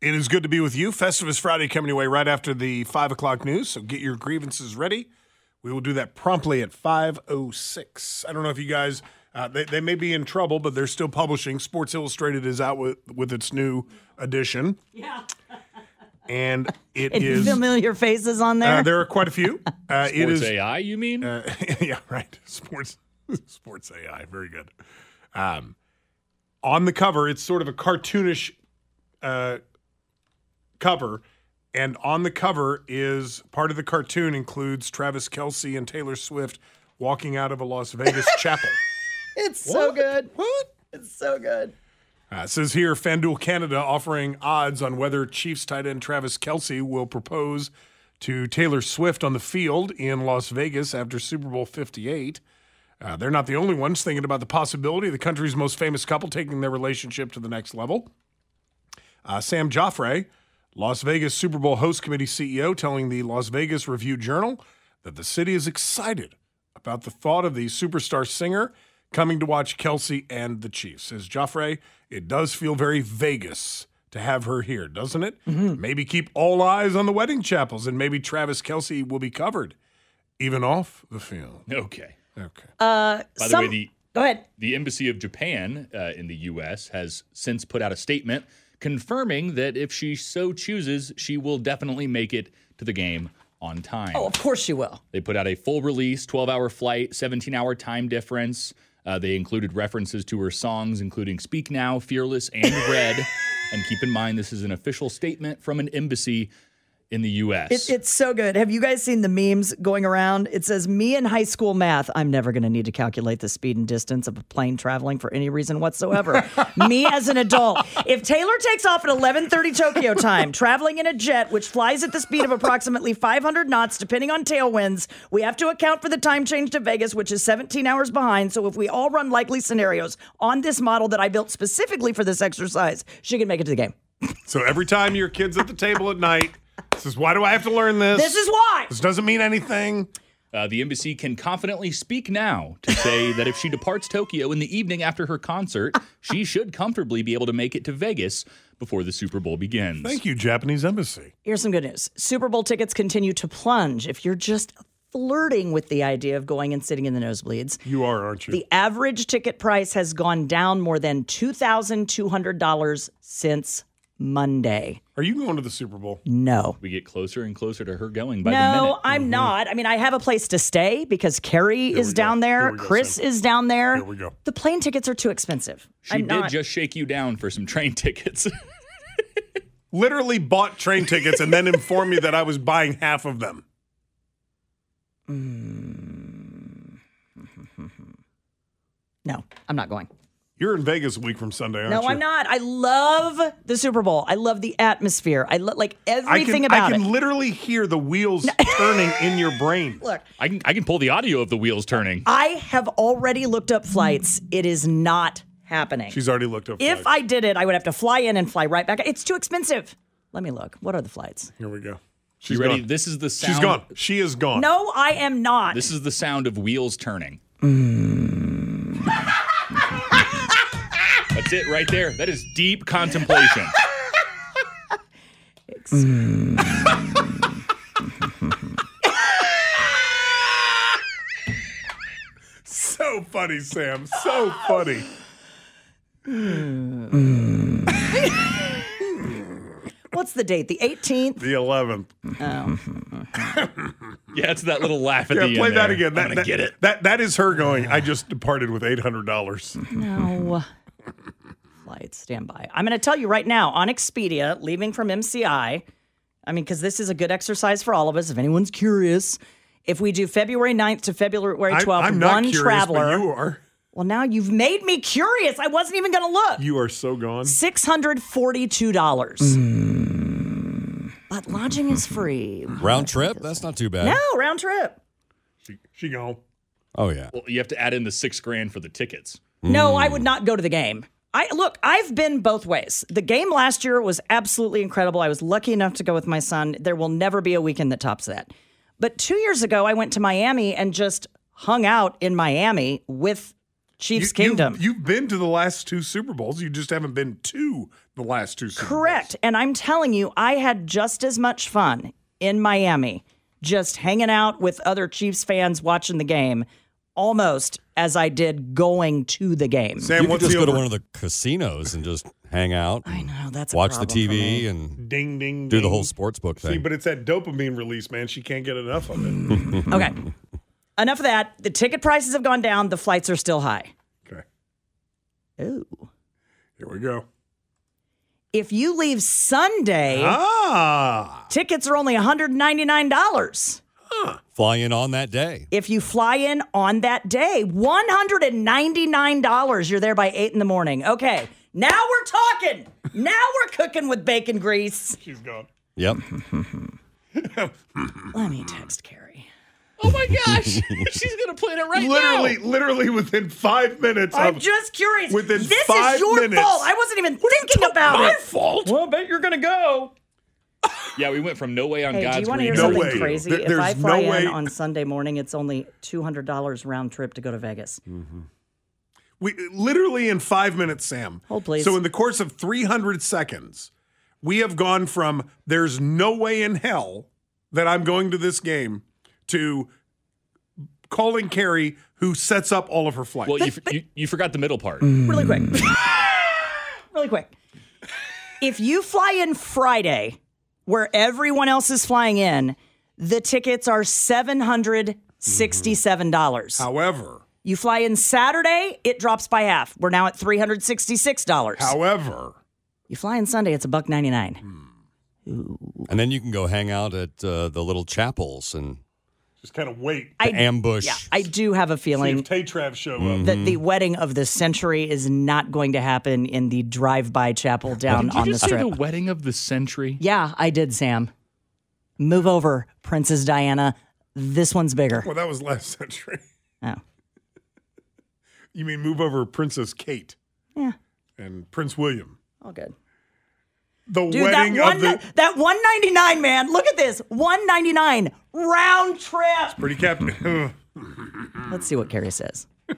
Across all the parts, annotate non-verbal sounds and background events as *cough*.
It is good to be with you. Festivus Friday coming your way right after the five o'clock news. So get your grievances ready. We will do that promptly at five oh six. I don't know if you guys uh, they, they may be in trouble, but they're still publishing. Sports Illustrated is out with with its new edition. Yeah. *laughs* And it And is familiar faces on there. uh, there are quite a few. *laughs* Uh, Sports is AI, you mean? uh, *laughs* yeah, right. Sports sports AI, very good. Um, on the cover, it's sort of a cartoonish uh, cover, and on the cover is part of the cartoon includes Travis Kelce and Taylor Swift walking out of a Las Vegas *laughs* chapel. it's so good. What? It's so good. Uh, it says here, FanDuel Canada offering odds on whether Chiefs tight end Travis Kelce will propose to Taylor Swift on the field in Las Vegas after Super Bowl 58. Uh, they're not the only ones thinking about the possibility of the country's most famous couple taking their relationship to the next level. Uh, Sam Joseph, Las Vegas Super Bowl host committee CEO, telling the Las Vegas Review Journal that the city is excited about the thought of the superstar singer coming to watch Kelce and the Chiefs. Says Joseph, it does feel very Vegas to have her here, doesn't it? Maybe keep all eyes on the wedding chapels, and maybe Travis Kelce will be covered, even off the field. Okay. Okay. Uh, By some- the way, the go ahead. the Embassy of Japan uh, in the U.S. has since put out a statement confirming that if she so chooses, she will definitely make it to the game on time. Oh, of course she will. They put out a full release, 12 hour flight, 17 hour time difference. Uh, they included references to her songs, including Speak Now, Fearless, and Red. *laughs* and keep in mind, this is an official statement from an embassy in the U.S. It, it's so good. Have you guys seen the memes going around? It says, "Me in high school math. I'm never going to need to calculate the speed and distance of a plane traveling for any reason whatsoever. *laughs* Me as an adult. If Taylor takes off at 11:30 Tokyo time, traveling in a jet which flies at the speed of approximately 500 knots, depending on tailwinds, we have to account for the time change to Vegas, which is 17 hours behind. So if we all run likely scenarios on this model that I built specifically for this exercise, she can make it to the game. So every time your kid's at the table at night, says, "Why do I have to learn this? This is why." This doesn't mean anything." Uh, the embassy can confidently speak now to say that if she departs Tokyo in the evening after her concert, she should comfortably be able to make it to Vegas before the Super Bowl begins. Thank you, Japanese embassy. Here's some good news. Super Bowl tickets continue to plunge. If you're just flirting with the idea of going and sitting in the nosebleeds, You are, aren't you? the average ticket price has gone down more than $2,200 since Monday. are you going to the Super Bowl? No. We get closer and closer to her going by the No. I'm mm-hmm. not. I mean, I have a place to stay because Carrie is we go. down there. Go, Chris Sam. is down there. Here we go. The plane tickets are too expensive. She I'm did not. just shake you down for some train *laughs* tickets. Literally bought train tickets and then informed me that I was buying half of them. Mm. *laughs* no, I'm not going. You're in Vegas a week from Sunday, aren't No, you? I'm not. I love the Super Bowl. I love the atmosphere. I lo- like I everything can, about it. I can it. literally hear the wheels *laughs* turning in your brain. Look, I can I can pull the audio of the wheels turning. I have already looked up flights. It is not happening. She's already looked up. if flights. I did it, I would have to fly in and fly right back. It's too expensive. Let me look. What are the flights? Here we go. She's She's ready. gone. This is the sound. She's gone. She is gone. No, I am not. This is the sound of wheels turning. Hmm. *laughs* That's it right there. That is deep contemplation. *laughs* So funny, Sam. So funny. *laughs* What's the date? The 18th? The 11th. *laughs* Yeah, it's that little laugh at Yeah, the play end. that there. again. That, gonna that, get it. That that is her going. I just departed with eight hundred dollars. No. Flight standby. I'm going to tell you right now on Expedia, leaving from MCI. I mean, because this is a good exercise for all of us. If anyone's curious, if we do February 9th to February 12th, I'm not one curious, traveler. but you are. Well, now you've made me curious. I wasn't even going to look. You are so gone. $642. Hmm. But lodging is free. *laughs* Round trip? That's not too bad. No, round trip. She, she gone. Oh yeah. Well, you have to add in the six grand for the tickets. No, I hmm. would not go to the game. I look, I've been both ways. The game last year was absolutely incredible. I was lucky enough to go with my son. There will never be a weekend that tops that. But 2 years ago I went to Miami and just hung out in Miami with Chiefs You- Kingdom. You've, you've been to the last two Super Bowls. You just haven't been to the last two Super Correct. And I'm telling you, I had just as much fun in Miami just hanging out with other Chiefs fans watching the game almost as I did going to the game. Sam, You could what's just the go to one of the casinos and just hang out. I know that's a watch the problem for me. TV and Ding, ding, do the whole sports book See, thing. but it's that dopamine release, man. She can't get enough of it. *laughs* Okay. Enough of that. The ticket prices have gone down. The flights are still high. okay, Ooh. here we go. If you leave Sunday, Ah, tickets are only $199. Fly in on that day. If you fly in on that day, $199. You're there by 8 in the morning. Okay. Now we're talking. Now we're cooking with bacon grease. she's gone. Yep. *laughs* Let me text Carrie. Oh my gosh, she's gonna plan it right literally, now. literally literally within five minutes. I'm of, just curious. within this five is your minutes. fault. I wasn't even thinking about my it. My fault. Well, I bet you're going to go. *laughs* Yeah, we went from no way on Hey, God's do you want to green hear No something way. crazy? There- if there's I fly no way- in on Sunday morning, it's only $200 round trip to go to Vegas. Mm-hmm. We literally in five minutes, Sam. Hold, please. So in the course of 300 seconds, we have gone from "there's no way in hell that I'm going to this game" to calling Carrie, who sets up all of her flights. Well, you, you you forgot the middle part. Mm. Really quick. *laughs* really quick. If you fly in Friday, where everyone else is flying in, the tickets are $767. however, You fly in Saturday, it drops by half. We're now at $366. however, You fly in Sunday, it's a buck 99. And then you can go hang out at uh, the little chapels and just kind of wait. I, ambush. yeah, I do have a See feeling if Tay-Trav show up. that the wedding of the century is not going to happen in the drive-by chapel down Did you on the just say strip. the wedding of the century? yeah, I did, Sam. Move over, Princess Diana. This one's bigger. Well, that was last *laughs* century. Oh. You mean move over Princess Kate Yeah, and Prince William? all good. The Dude, that wedding one of the that 199, man. Look at this. 199 round trip. It's pretty captain. *laughs* Let's see what Carrie says. *laughs*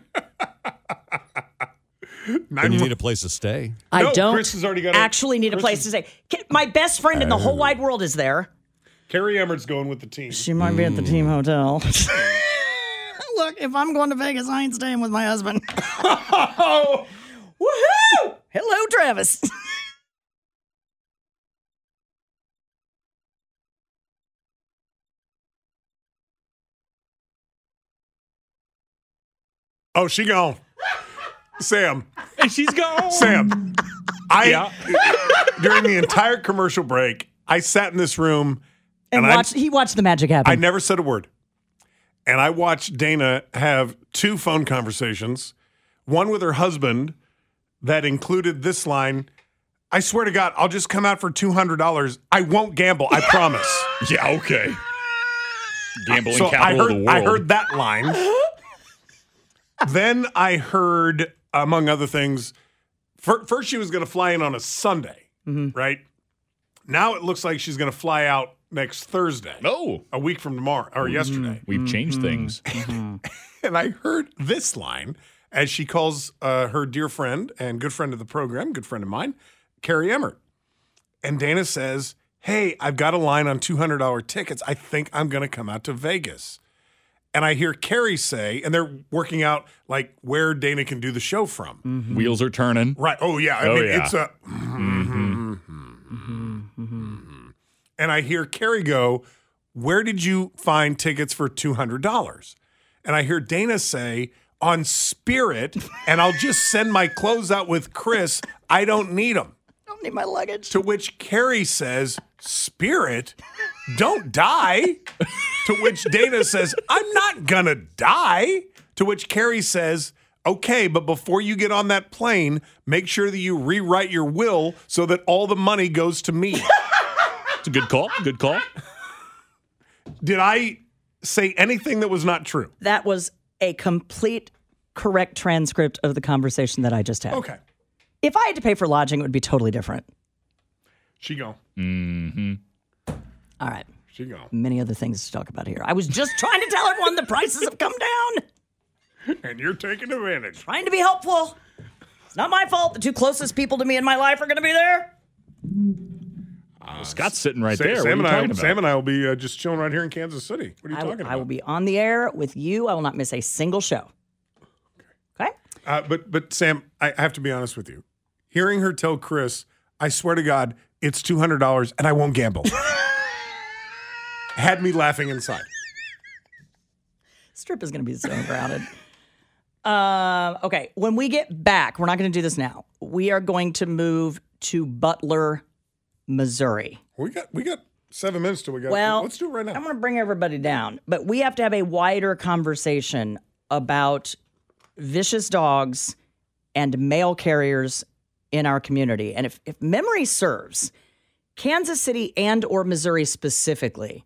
Then you need a place to stay. I No, don't Chris has already got a- actually need a Chris place is- to stay. My best friend in the whole oh. wide world is there. Carrie Emmert's going with the team. She might be at the team hmm. hotel. *laughs* Look, if I'm going to Vegas, I ain't staying with my husband. Oh, Woohoo! Hello, Travis. Oh, she gone. Sam, And she's gone. Sam, I Yeah. during the entire commercial break, I sat in this room And, And I- watched, he watched the magic happen. I never said a word. And I watched Dana have two phone conversations, one with her husband that included this line I swear to God, I'll just come out for $200. I won't gamble, I promise. *laughs* Yeah, okay. Gambling so I capital heard, of the world. I heard that line. *laughs* then I heard, among other things, fir- first she was going to fly in on a Sunday, mm-hmm. right? Now it looks like she's going to fly out next Thursday, Oh, a week from tomorrow or mm-hmm. yesterday. we've changed mm-hmm. things. *laughs* And I heard this line as she calls uh, her dear friend and good friend of the program, good friend of mine, Carrie Emmert. And Dana says, Hey, I've got a line on $200 tickets. I think I'm going to come out to Vegas. And I hear Carrie say, and they're working out like where Dana can do the show from. Mm-hmm. Wheels are turning. Right. Oh, yeah. I Oh, mean, yeah. it's a. Mm-hmm. Mm-hmm. and I hear Carrie go, Where did you find tickets for $200? And I hear Dana say, On Spirit, and I'll just send my clothes out with Chris. I don't need them. I don't need my luggage. To which Carrie says, Spirit? Don't die. to which Dana says, I'm not gonna die. To which Carrie says, Okay, but before you get on that plane, make sure that you rewrite your will so that all the money goes to me. It's a good call. Good call. Did I say anything that was not true? That was a complete correct transcript of the conversation that I just had. Okay. If I had to pay for lodging, it would be totally different. She go. Mm-hmm. All right. She go. Many other things to talk about here. I was just trying to tell everyone the prices have come down. And you're taking advantage. Trying to be helpful. It's not my fault. The two closest people to me in my life are going to be there. Scott's sitting right Sa- there. Sam, what and are I, you talking Sam and I will be uh, just chilling right here in Kansas City. What are you I will- talking I will be on the air with you. I will not miss a single show. Okay. Uh, but but Sam, I I have to be honest with you. Hearing her tell Chris, I swear to God, it's two hundred dollars, and I won't gamble, *laughs* had me laughing inside. Strip is going to be so crowded. Um, okay, when we get back, we're not going to do this now. We are going to move to Butler, Missouri. We got we got seven minutes till we got. Well, let's do it right now. I'm going to bring everybody down, but we have to have a wider conversation about vicious dogs and mail carriers in our community. And if, if memory serves, Kansas City and or Missouri specifically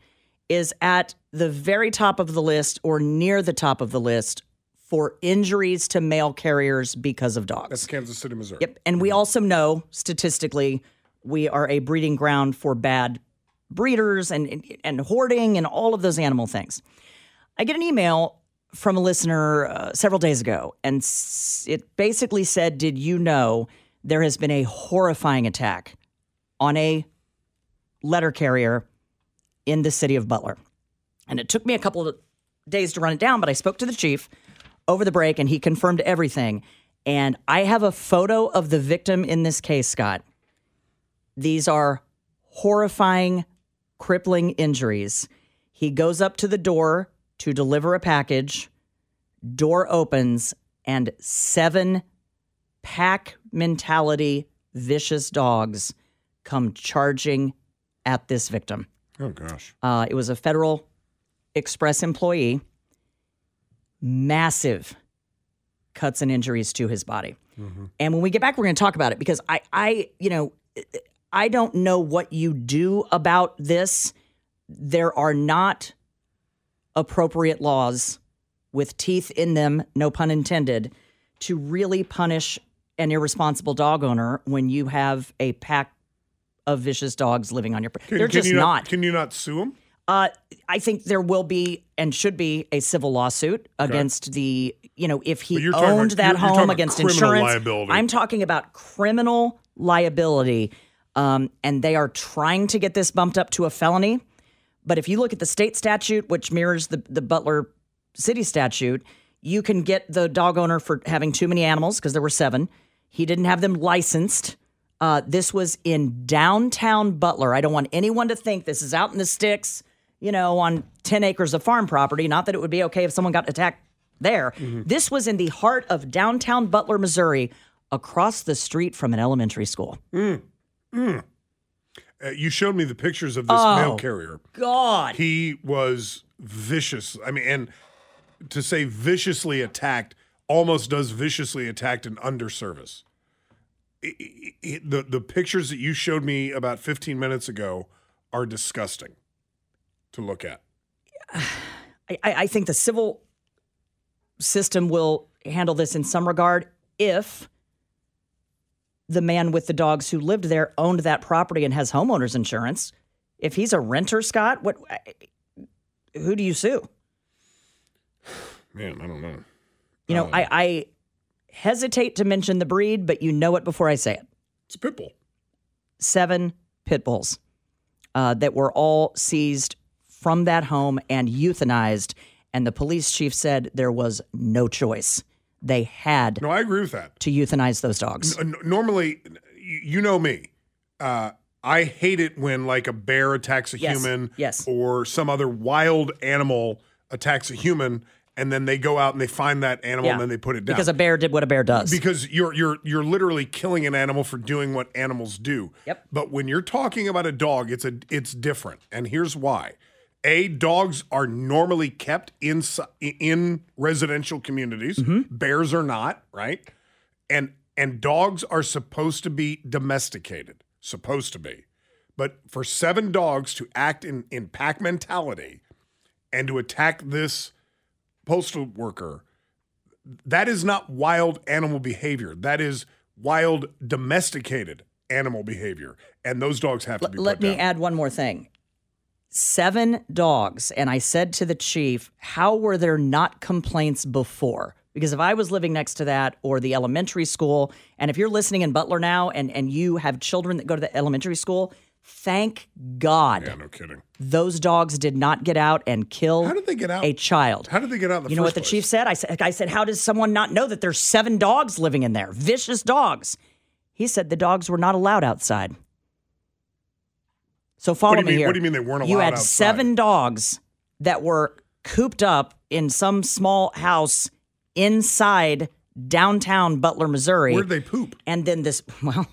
is at the very top of the list or near the top of the list for injuries to mail carriers because of dogs. That's Kansas City, Missouri. Yep. And we also know statistically we are a breeding ground for bad breeders and and hoarding and all of those animal things. I get an email from a listener uh, several days ago, and it basically said, "Did you know there has been a horrifying attack on a letter carrier in the city of Butler?" And it took me a couple of days to run it down, but I spoke to the chief over the break, and he confirmed everything. And I have a photo of the victim in this case, Scott. These are horrifying, crippling injuries. He goes up to the door to deliver a package. Door opens, and seven pack mentality vicious dogs come charging at this victim. Oh gosh. Uh, it was a Federal Express employee. Massive cuts and injuries to his body. And when we get back, we're going to talk about it because I, I, you know, I don't know what you do about this. There are not appropriate laws with teeth in them, no pun intended, to really punish an irresponsible dog owner when you have a pack of vicious dogs living on your. Can, They're can just you not. Can you not sue him? Uh, I think there will be and should be a civil lawsuit against the, you know, if he you're owned about- that you're- you're home against insurance. liability. I'm talking about criminal liability. Um, and they are trying to get this bumped up to a felony. But if you look at the state statute, which mirrors the, the Butler city statute, you can get the dog owner for having too many animals because there were seven. He didn't have them licensed. Uh, this was in downtown Butler. I don't want anyone to think this is out in the sticks, you know, on 10 acres of farm property. Not that it would be okay if someone got attacked there. This was in the heart of downtown Butler, Missouri, across the street from an elementary school. Uh, you showed me the pictures of this Oh. mail carrier. God. He was vicious. I mean, and to say viciously attacked almost does viciously attacked an underservice. I- I- I- the the pictures that you showed me about 15 minutes ago are disgusting to look at. *sighs* I, I I think the civil system will handle this in some regard if the man with the dogs who lived there owned that property and has homeowners insurance. If he's a renter, Scott, what? Who do you sue? *sighs* Man, I don't know. You know, I, I hesitate to mention the breed, but you know it before I say it. It's a pit bull. Seven pit bulls uh, that were all seized from that home and euthanized. And the police chief said there was no choice. They had No, I agree with that. to euthanize those dogs. N- normally, you know me. Uh, I hate it when like a bear attacks a Yes, human yes. or some other wild animal attacks a human and then they go out and they find that animal and then they put it down. Because a bear did what a bear does. because you're you're you're literally killing an animal for doing what animals do. Yep. But when you're talking about a dog, it's a it's different. And here's why. A dogs are normally kept in in residential communities. Mm-hmm. Bears are not, right? And and dogs are supposed to be domesticated, supposed to be. But for seven dogs to act in in pack mentality and to attack this postal worker, that is not wild animal behavior. That is wild domesticated animal behavior, and those dogs have to be. Let put me down. add one more thing. Seven dogs. And I said to the chief, how were there not complaints before? Because if I was living next to that or the elementary school, and if you're listening in Butler now and, and you have children that go to the elementary school, thank God Yeah, no kidding. those dogs did not get out and kill How did they get out? a child. How did they get out you know what first the place? chief said? I said, I said, how does someone not know that there's seven dogs living in there, vicious dogs? He said the dogs were not allowed outside. So follow do you me mean- here. what do you mean they weren't allowed? You had outside? seven dogs that were cooped up in some small house inside downtown Butler, Missouri. Where'd they poop? And then this, *laughs* well,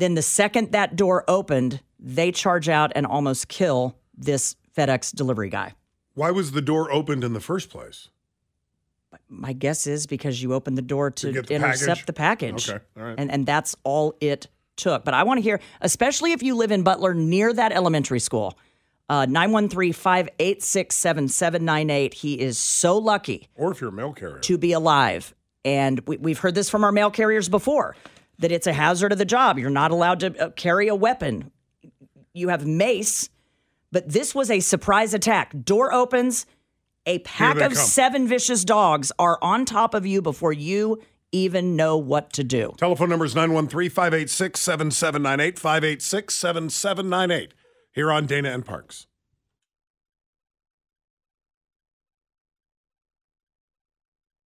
then the second that door opened, they charge out and almost kill this FedEx delivery guy. Why was the door opened in the first place? My guess is because you opened the door to, get the intercept package? the package. Okay, right. And and that's all it took. But I want to hear, especially if you live in Butler near that elementary school. Uh, 913-586-7798. He is so lucky Or if you're a mail carrier. to be alive. And we, we've heard this from our mail carriers before that it's a hazard of the job. You're not allowed to uh, carry a weapon. You have mace, but this was a surprise attack. Door opens, a pack of come. seven vicious dogs are on top of you before you even know what to do. Telephone number is 913 586 7798 586 7798 here on Dana and Parks.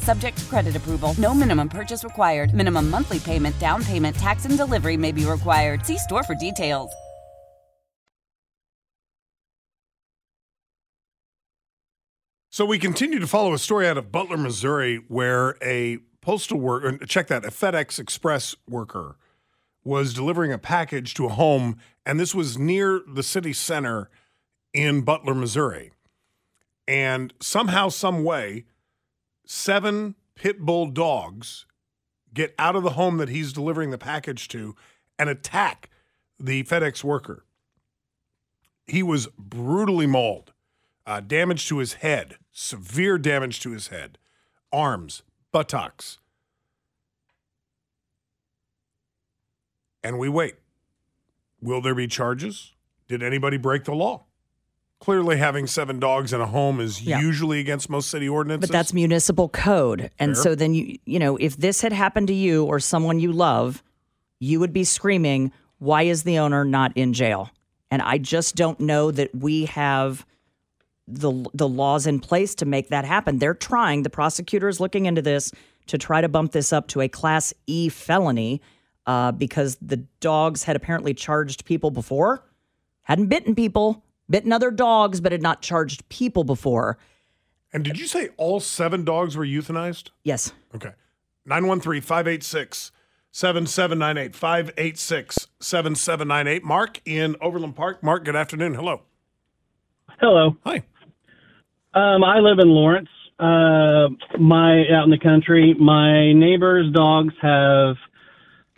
Subject to credit approval. No minimum purchase required. Minimum monthly payment, down payment, tax, and delivery may be required. See store for details. So we continue to follow a story out of Butler, Missouri, where a postal worker, uh, check that, a FedEx Express worker was delivering a package to a home, and this was near the city center in Butler, Missouri. And somehow, some way, seven pit bull dogs get out of the home that he's delivering the package to and attack the FedEx worker. He was brutally mauled, uh, damage to his head, severe damage to his head, arms, buttocks. And we wait. Will there be charges? Did anybody break the law? Clearly, having seven dogs in a home is Yeah. usually against most city ordinances. But that's municipal code. And Fair. so then you you know, if this had happened to you or someone you love, you would be screaming, why is the owner not in jail? And I just don't know that we have the the laws in place to make that happen. They're trying, the prosecutor is looking into this to try to bump this up to a class E felony. uh, because the dogs had apparently charged people before, hadn't bitten people, bitten other dogs, but had not charged people before. And did you say all seven dogs were euthanized? Yes. Okay. 913 586 7798. 586 7798. Mark in Overland Park. Mark, good afternoon. Hello. Hello. Hi. Um, I live in Lawrence. Uh, my out in the country. My neighbor's dogs have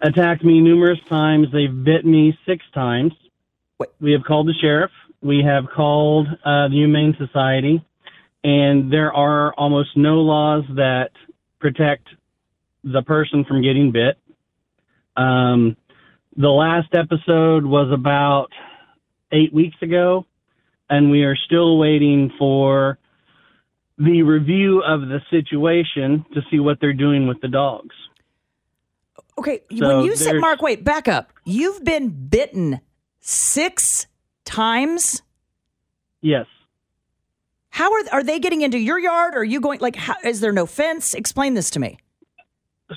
attacked me numerous times. They've bit me six times. What? We have called the sheriff. We have called uh, the Humane Society, and there are almost no laws that protect the person from getting bit. Um, the last episode was about eight weeks ago, and we are still waiting for the review of the situation to see what they're doing with the dogs. Okay, So when you said Mark, wait, back up. You've been bitten six times. Yes. How are are they getting into your yard? Or are you going like? How, is there no fence? Explain this to me.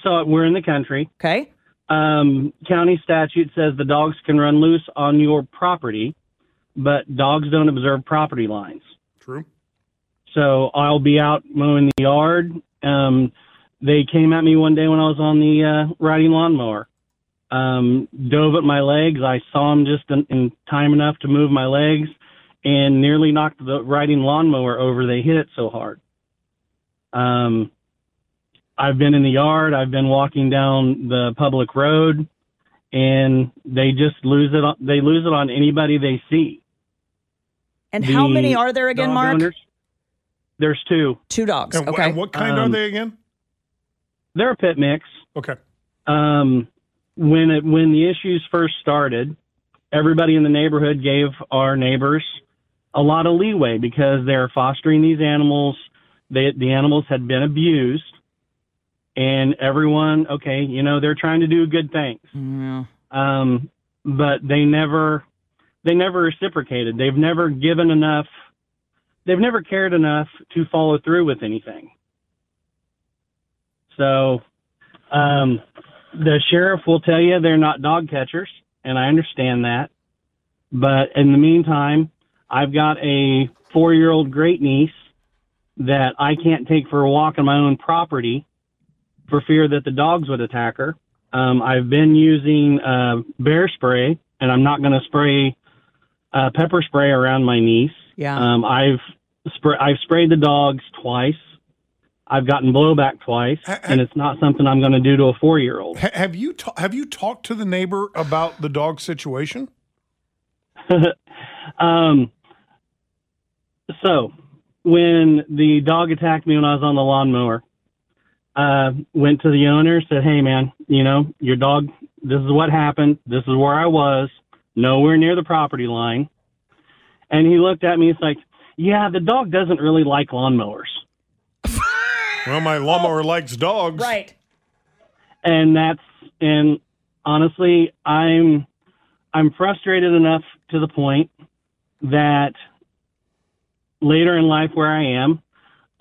So we're in the country. Okay. Um, county statute says the dogs can run loose on your property, but dogs don't observe property lines. True. So I'll be out mowing the yard. Um, they came at me one day when I was on the uh, riding lawnmower. Um, dove at my legs. I saw them just in, in time enough to move my legs and nearly knocked the riding lawnmower over. They hit it so hard. Um, I've been in the yard. I've been walking down the public road, and they just lose it. On, they lose it on anybody they see. And how many are there again, Mark? owners- There's two. Two dogs. And, okay. and what kind are Um, they again? They're a pit mix. Okay. Um, when it when the issues first started, everybody in the neighborhood gave our neighbors a lot of leeway because they're fostering these animals. They, the animals had been abused, and everyone, okay, you know, they're trying to do good things. Yeah. Um, but they never they never reciprocated. They've never given enough. They've never cared enough to follow through with anything. So, um, the sheriff will tell you they're not dog catchers, and I understand that. But in the meantime, I've got a four year old great niece that I can't take for a walk on my own property for fear that the dogs would attack her. Um, I've been using uh, bear spray, and I'm not going to spray uh, pepper spray around my niece. Yeah. Um, I've spray I've sprayed the dogs twice. I've gotten blowback twice, Ha- ha- and it's not something I'm going to do to a four year old. Ha- have you ta- have you talked to the neighbor about the dog situation? *laughs* um, so when the dog attacked me when I was on the lawnmower, uh, went to the owner, said, "Hey, man, you know your dog. This is what happened. This is where I was, nowhere near the property line." And he looked at me. He's like, "Yeah, the dog doesn't really like lawnmowers." Well, my lawnmower likes dogs. Right. and that's and honestly i'm i'm frustrated enough to the point that later in life where i am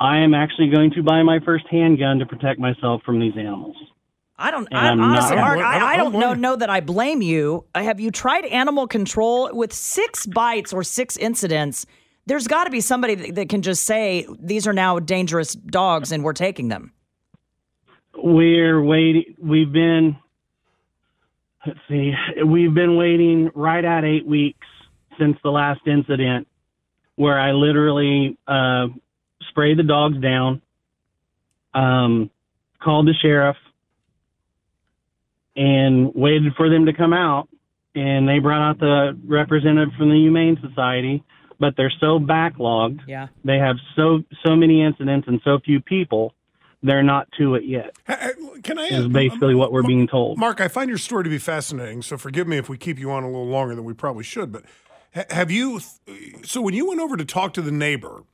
i am actually going to buy my first handgun to protect myself from these animals I don't. And I, I'm not- honestly, I don't Mark, I I, I I don't don't know, blame know that I blame you. Uh, Have you tried animal control with six bites or six incidents? There's got to be somebody that, that can just say these are now dangerous dogs and we're taking them. we're waiting we've been let's see we've been waiting right at eight weeks since the last incident where i literally uh, sprayed the dogs down um, called the sheriff and waited for them to come out and they brought out the representative from the humane society but they're so backlogged Yeah. they have so so many incidents and so few people they're not to it yet Ha- ha- Can I? is um, basically what we're being told. Mark, I find your story to be fascinating. So forgive me if we keep you on a little longer than we probably should. But have you? So when you went over to talk to the neighbor,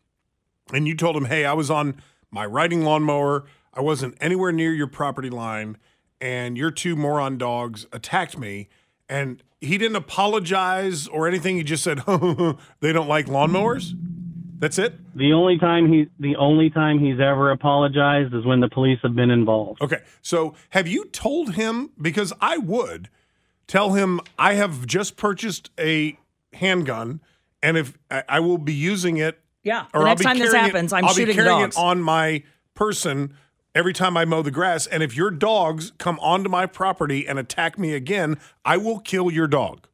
and you told him, "Hey, I was on my riding lawnmower. I wasn't anywhere near your property line, and your two moron dogs attacked me." And he didn't apologize or anything. He just said, *laughs* "They don't like lawnmowers." That's it. The only time he the only time he's ever apologized is when the police have been involved. Okay. So have you told him? Because I would tell him I have just purchased a handgun, and if I, I will be using it. Yeah. Or the I'll next be time this carrying it- happens, I'm I'll be shooting carrying dogs. it on my person every time I mow the grass. And if your dogs come onto my property and attack me again, I will kill your dog.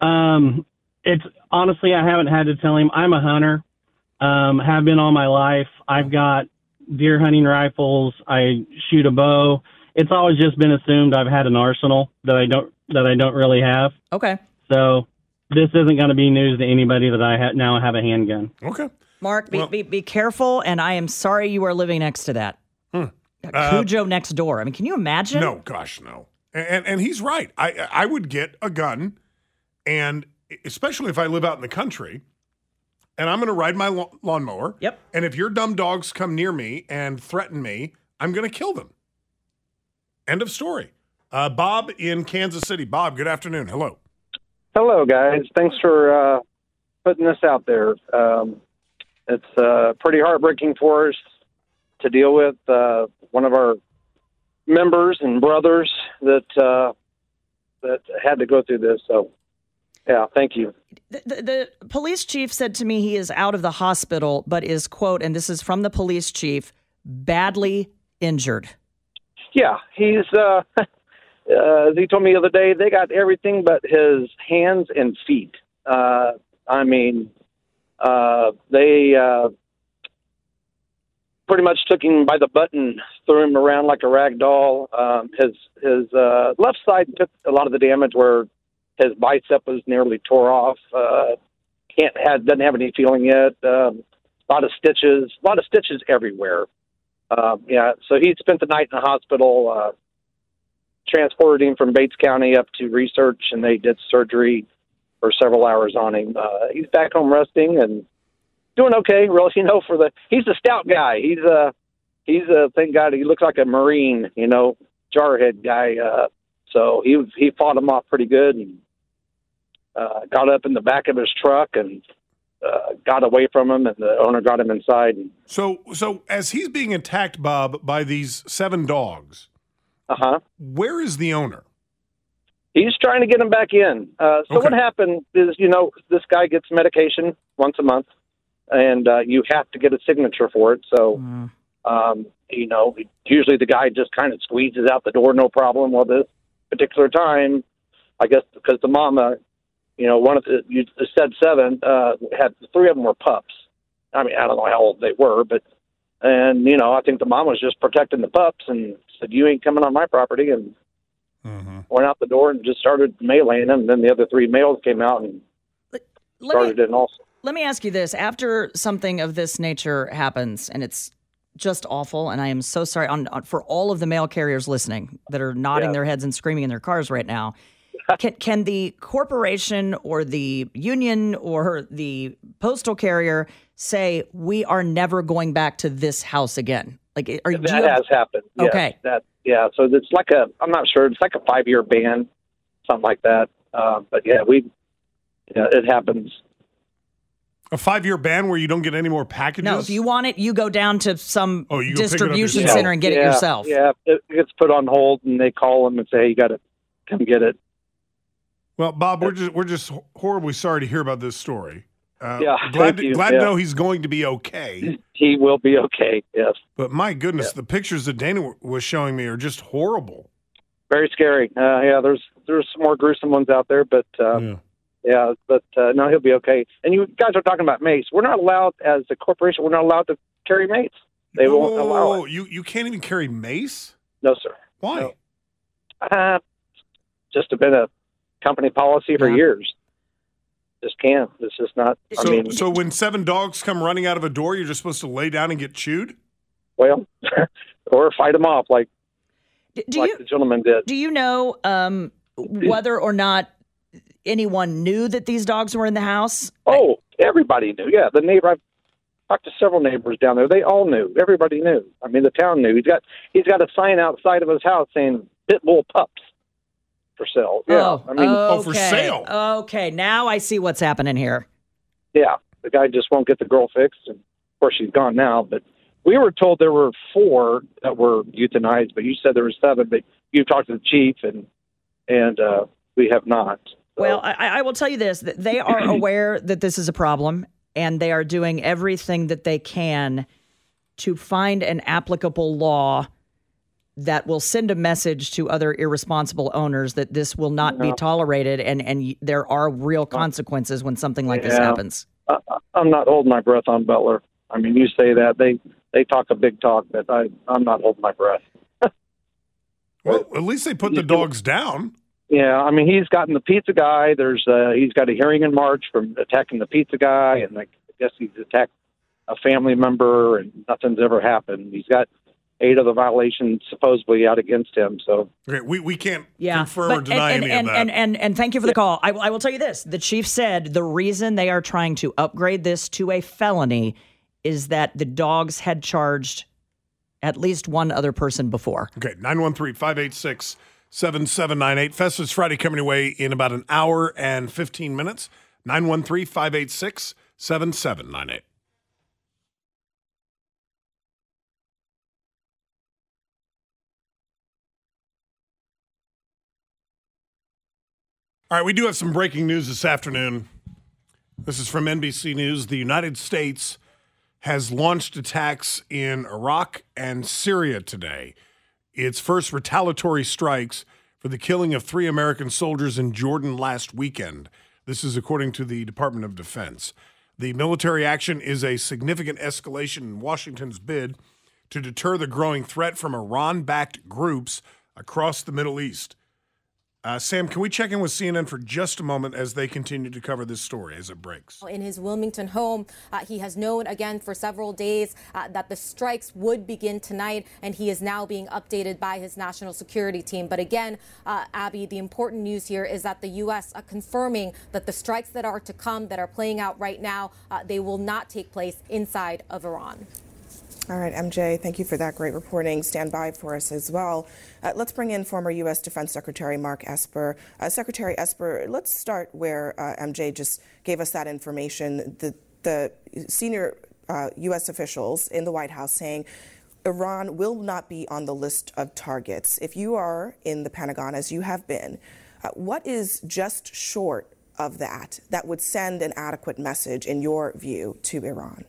Um, it's honestly, I haven't had to tell him. I'm a hunter. Um, have been all my life. I've got deer hunting rifles. I shoot a bow. It's always just been assumed I've had an arsenal that I don't that I don't really have. Okay. So this isn't going to be news to anybody that I ha- now have a handgun. Okay. Mark, be, be, be careful. And I am sorry you are living next to that. Uh, Cujo next door. I mean, can you imagine? No, gosh, no. And and he's right. I I would get a gun, and especially if I live out in the country, and I'm going to ride my lawn- lawnmower. Yep. And if your dumb dogs come near me and threaten me, I'm going to kill them. End of story. Uh, Bob in Kansas City. Bob, good afternoon. Hello. Hello, guys. Thanks for uh, putting this out there. Um, it's uh, pretty heartbreaking for us to deal with. Uh, one of our members and brothers that uh, that had to go through this. So, yeah, thank you. The, the, the police chief said to me he is out of the hospital, but is, quote, and this is from the police chief, badly injured. Yeah, he's. Uh, *laughs* uh, he told me the other day they got everything but his hands and feet. Uh, I mean, uh, they uh, pretty much took him by the button, threw him around like a rag doll. Um, his his uh, left side took a lot of the damage where his bicep was nearly tore off. Uh, can't had doesn't have any feeling yet. Um, a lot of stitches, a lot of stitches everywhere. Um, yeah, so he spent the night in the hospital. Uh, transported him from Bates County up to research, and they did surgery for several hours on him. Uh, he's back home resting and doing okay. Really, you know, for the he's a stout guy. He's a he's a thank God he looks like a Marine, you know, jarhead guy. Uh, so he he fought him off pretty good and uh, got up in the back of his truck and uh, got away from him, and the owner got him inside. And, So so as he's being attacked, Bob, by these seven dogs, uh huh. where is the owner? He's trying to get him back in. Uh, so what happened is, you know, this guy gets medication once a month, and uh, you have to get a signature for it. So, um, you know, usually the guy just kind of squeezes out the door, no problem. Well, this particular time, I guess because the mama, you know, one of the you said seven, uh, had three of them were pups. I mean, I don't know how old they were, but and you know, I think the mom was just protecting the pups and said, "You ain't coming on my property," and Mm-hmm. went out the door and just started meleeing them. And then the other three males came out and Let started me, in also. let me ask you this. After something of this nature happens, and it's just awful, and I am so sorry on, on- for all of the mail carriers listening that are nodding Yeah. their heads and screaming in their cars right now. *laughs* Can, can the corporation or the union or the postal carrier say we are never going back to this house again? Like, are That you have- has happened. yes. Okay. That yeah. So it's like a I'm not sure. It's like a five year ban, something like that. Uh, but yeah, we yeah, it happens. A five year ban where you don't get any more packages? No, if you want it, you go down to some Oh, you go pick it up distribution center and get yeah, it yourself. Yeah, it gets put on hold, and they call them and say, "Hey, you got to come get it." Well, Bob, we're just we're just horribly sorry to hear about this story. Uh, Yeah, glad to, glad Yeah. to know he's going to be okay. He will be okay. Yes. But my goodness, the pictures that Dana w- was showing me are just horrible. Very scary. Uh, yeah, there's there's some more gruesome ones out there, but um, yeah. but uh, no, he'll be okay. And you guys are talking about mace. We're not allowed as a corporation. We're not allowed to carry mace. They Whoa, won't allow it. You you can't even carry mace. No, sir. Why? Uh, just been a company policy for years. Just can't. It's just not. I So mean, so when seven dogs come running out of a door, you're just supposed to lay down and get chewed. well, *laughs* or fight them off like do like you- the gentleman did. Do you know um, whether or not anyone knew that these dogs were in the house? Oh, everybody knew. Yeah, the neighbor. I've talked to several neighbors down there. They all knew. Everybody knew. I mean, the town knew. He's got he's got a sign outside of his house saying "Pit Bull pups for sale." Yeah, Oh, I mean, okay. Okay, now I see what's happening here. yeah. the guy just won't get the girl fixed. And of course, she's gone now. But we were told there were four that were euthanized, but you said there were seven. But you talked to the chief, and and uh, we have not. Well, I, I will tell you this: that they are *clears throat* aware that this is a problem, and they are doing everything that they can to find an applicable law that will send a message to other irresponsible owners that this will not be tolerated and and there are real consequences when something like this happens. I, I'm not holding my breath on Butler. I mean, you say that they they talk a big talk, but I I'm not holding my breath. *laughs* Well, at least they put the dogs down. Yeah, I mean, he's gotten the pizza guy. There's uh, he's got a hearing in March from attacking the pizza guy, and like, I guess he's attacked a family member, and nothing's ever happened. He's got eight of the violations supposedly out against him. So Okay, we, we can't Yeah, confirm but- or deny and, any and, of that. And, and, and thank you for the call. I, will- I will tell you this: the chief said the reason they are trying to upgrade this to a felony is that the dogs had charged at least one other person before. Okay, 913 586 7798. Festivus Friday coming away in about an hour and 15 minutes. 913 586 7798. All right, we do have some breaking news this afternoon. This is from NBC News. The United States has launched attacks in Iraq and Syria today. Its first retaliatory strikes for the killing of three American soldiers in Jordan last weekend. This is according to the Department of Defense. The military action is a significant escalation in Washington's bid to deter the growing threat from Iran backed groups across the Middle East. Uh, Sam, can we check in with CNN for just a moment as they continue to cover this story as it breaks? In his Wilmington home, uh, he has known again for several days uh, that the strikes would begin tonight, and he is now being updated by his national security team. But again, uh, Abby, the important news here is that the U.S. Uh, confirming that the strikes that are to come, that are playing out right now, uh, they will not take place inside of Iran. All right, MJ, thank you for that great reporting. Stand by for us as well. Uh, let's bring in former U.S. Defense Secretary Mark Esper. Uh, Secretary Esper, let's start where uh, MJ just gave us that information. The, the senior uh, U.S. officials in the White House saying Iran will not be on the list of targets. If you are in the Pentagon, as you have been, uh, what is just short of that that would send an adequate message, in your view, to Iran?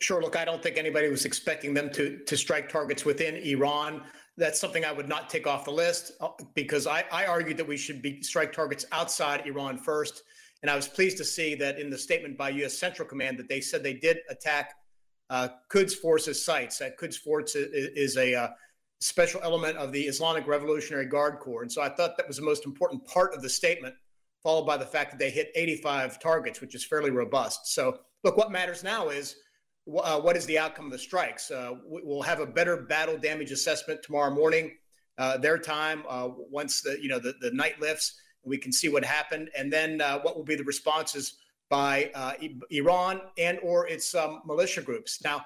Sure. Look, I don't think anybody was expecting them to to strike targets within Iran. That's something I would not take off the list uh, because I, I argued that we should be strike targets outside Iran first. And I was pleased to see that in the statement by U.S. Central Command that they said they did attack uh, Quds Force's sites. That Quds Force is, a uh, special element of the Islamic Revolutionary Guard Corps. And so I thought that was the most important part of the statement, followed by the fact that they hit 85 targets, which is fairly robust. So, look, what matters now is uh, what is the outcome of the strikes. Uh, we- we'll have a better battle damage assessment tomorrow morning, uh, their time, uh, once the you know the, the night lifts, we can see what happened, and then uh, what will be the responses by uh, Iran and or its um, militia groups. Now,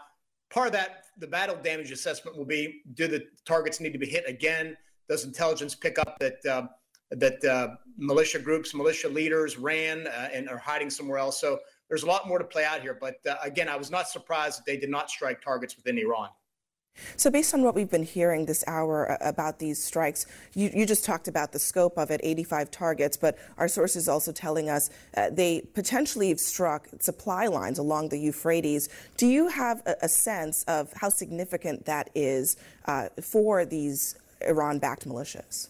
part of that, the battle damage assessment will be: do the targets need to be hit again? Does intelligence pick up that? Uh, that militia groups, militia leaders ran and are hiding somewhere else. So there's a lot more to play out here. But uh, again, I was not surprised that they did not strike targets within Iran. So, based on what we've been hearing this hour uh, about these strikes, you, you just talked about the scope of it 85 targets, but our sources also telling us uh, they potentially have struck supply lines along the Euphrates. Do you have a, a sense of how significant that is uh, for these Iran backed militias?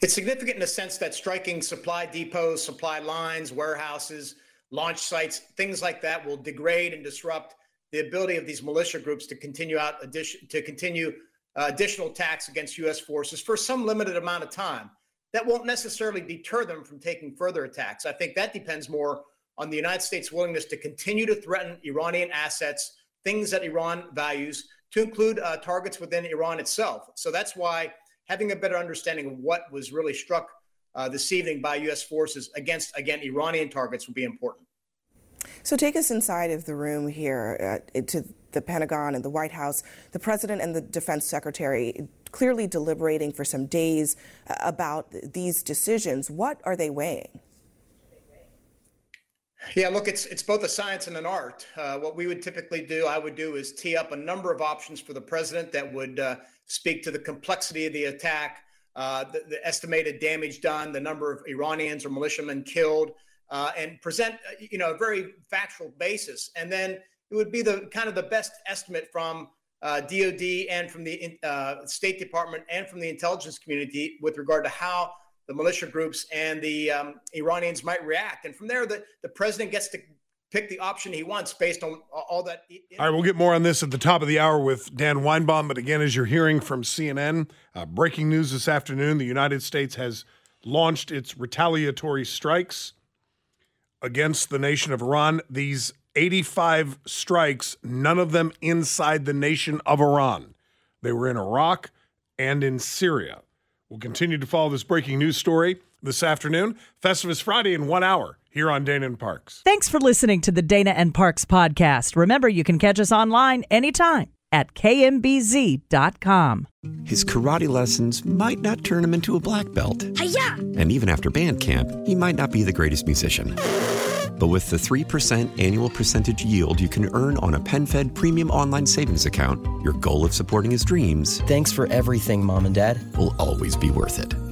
It's significant in the sense that striking supply depots, supply lines, warehouses, launch sites, things like that will degrade and disrupt the ability of these militia groups to continue out addition to continue uh, additional attacks against U.S. forces for some limited amount of time. That won't necessarily deter them from taking further attacks. I think that depends more on the United States' willingness to continue to threaten Iranian assets, things that Iran values, to include uh, targets within Iran itself. So that's why having a better understanding of what was really struck uh, this evening by U.S. forces against, again, Iranian targets will be important. So take us inside of the room here uh, to the Pentagon and the White House. The president and the defense secretary clearly deliberating for some days uh, about these decisions. What are they weighing? Yeah, look, it's it's both a science and an art. Uh, what we would typically do, I would do, is tee up a number of options for the president that would uh, speak to the complexity of the attack, uh, the, the, estimated damage done, the number of Iranians or militiamen killed, uh, and present uh, you know a very factual basis. And then it would be the kind of the best estimate from DoD uh, and from the State Department and from the intelligence community with regard to how the militia groups and the um, Iranians might react. And from there, the, the president gets to pick the option he wants based on all that. All right, we'll get more on this at the top of the hour with Dan Weinbaum. But again, as you're hearing from CNN, uh, breaking news this afternoon the United States has launched its retaliatory strikes against the nation of Iran. These 85 strikes, none of them inside the nation of Iran. They were in Iraq and in Syria. We'll continue to follow this breaking news story this afternoon. Festivus Friday in one hour here on Dana and Parks. Thanks for listening to the Dana and Parks podcast. Remember, you can catch us online anytime at kmbz.com. His karate lessons might not turn him into a black belt. Hi-ya! And even after band camp, he might not be the greatest musician. But with the 3% annual percentage yield you can earn on a PenFed premium online savings account, your goal of supporting his dreams. Thanks for everything, Mom and Dad. Will always be worth it.